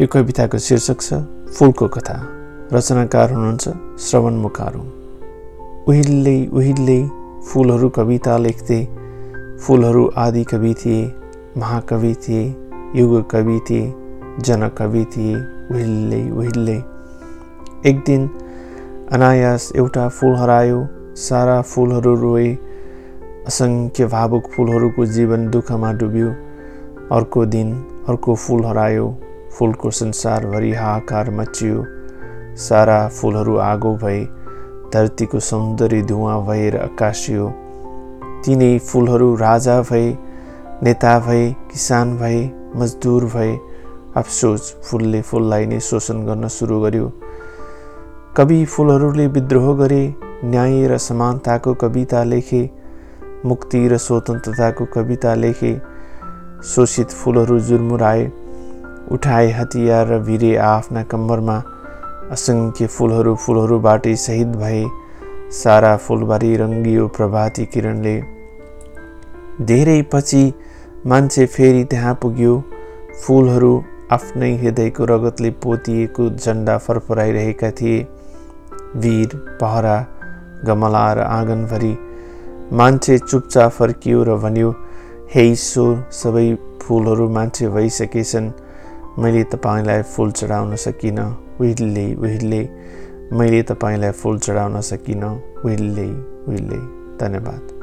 यो कविताको शीर्षक छ फुलको कथा। रचनाकार हुनुहुन्छ श्रवण मुकारु। उहिल्लै उहिल्लै फुलहरू कविता लेख्थे फुलहरू आदि कवि थिए महाकवि थिए युग कवि थिए जनकवि थिए उहिल्लै उहिल्लै एक दिन अनायास एउटा फुल हरायो सारा फुलहरू रोए असङ्ख्य भावुक फुलहरूको जीवन दुःखमा डुब्यो। अर्को दिन अर्को फुल हरायो। फुलको संसारभरि हाहाकार मचियो सारा फुलहरू आगो भए धरतीको सौन्दर्य धुवा भएर आकाशियो। तिनै फुलहरू राजा भए नेता भए किसान भए मजदुर भए अफसोस फुलले फुललाई नै शोषण गर्न सुरु गर्यो। कवि फुलहरूले विद्रोह गरे न्याय र समानताको कविता लेखे मुक्ति र स्वतन्त्रताको कविता लेखे शोषित फुलहरू जुर्मुराए। उठाए हतियार र भिरे आफ्ना कम्मरमा असङ्ख्य फुलहरू फुलहरूबाटै शहीद भए सारा फुलबारी रङ्गियो प्रभाती किरणले। धेरै पछि मान्छे फेरि त्यहाँ पुग्यो। फुलहरू आफ्नै हृदयको रगतले पोतिएको झन्डा फरफराइरहेका थिए। वीर पहरा गमला र आँगनभरि मान्छे चुपचाप फर्कियो र भन्यो हे ईश्वर सबै फुलहरू मान्छे भइसकेछन्। मैले तपाईँलाई फुल चढाउन सकिनँ उहिले उहिले मैले तपाईँलाई फुल चढाउन सकिनँ उहिले उहिले धन्यवाद।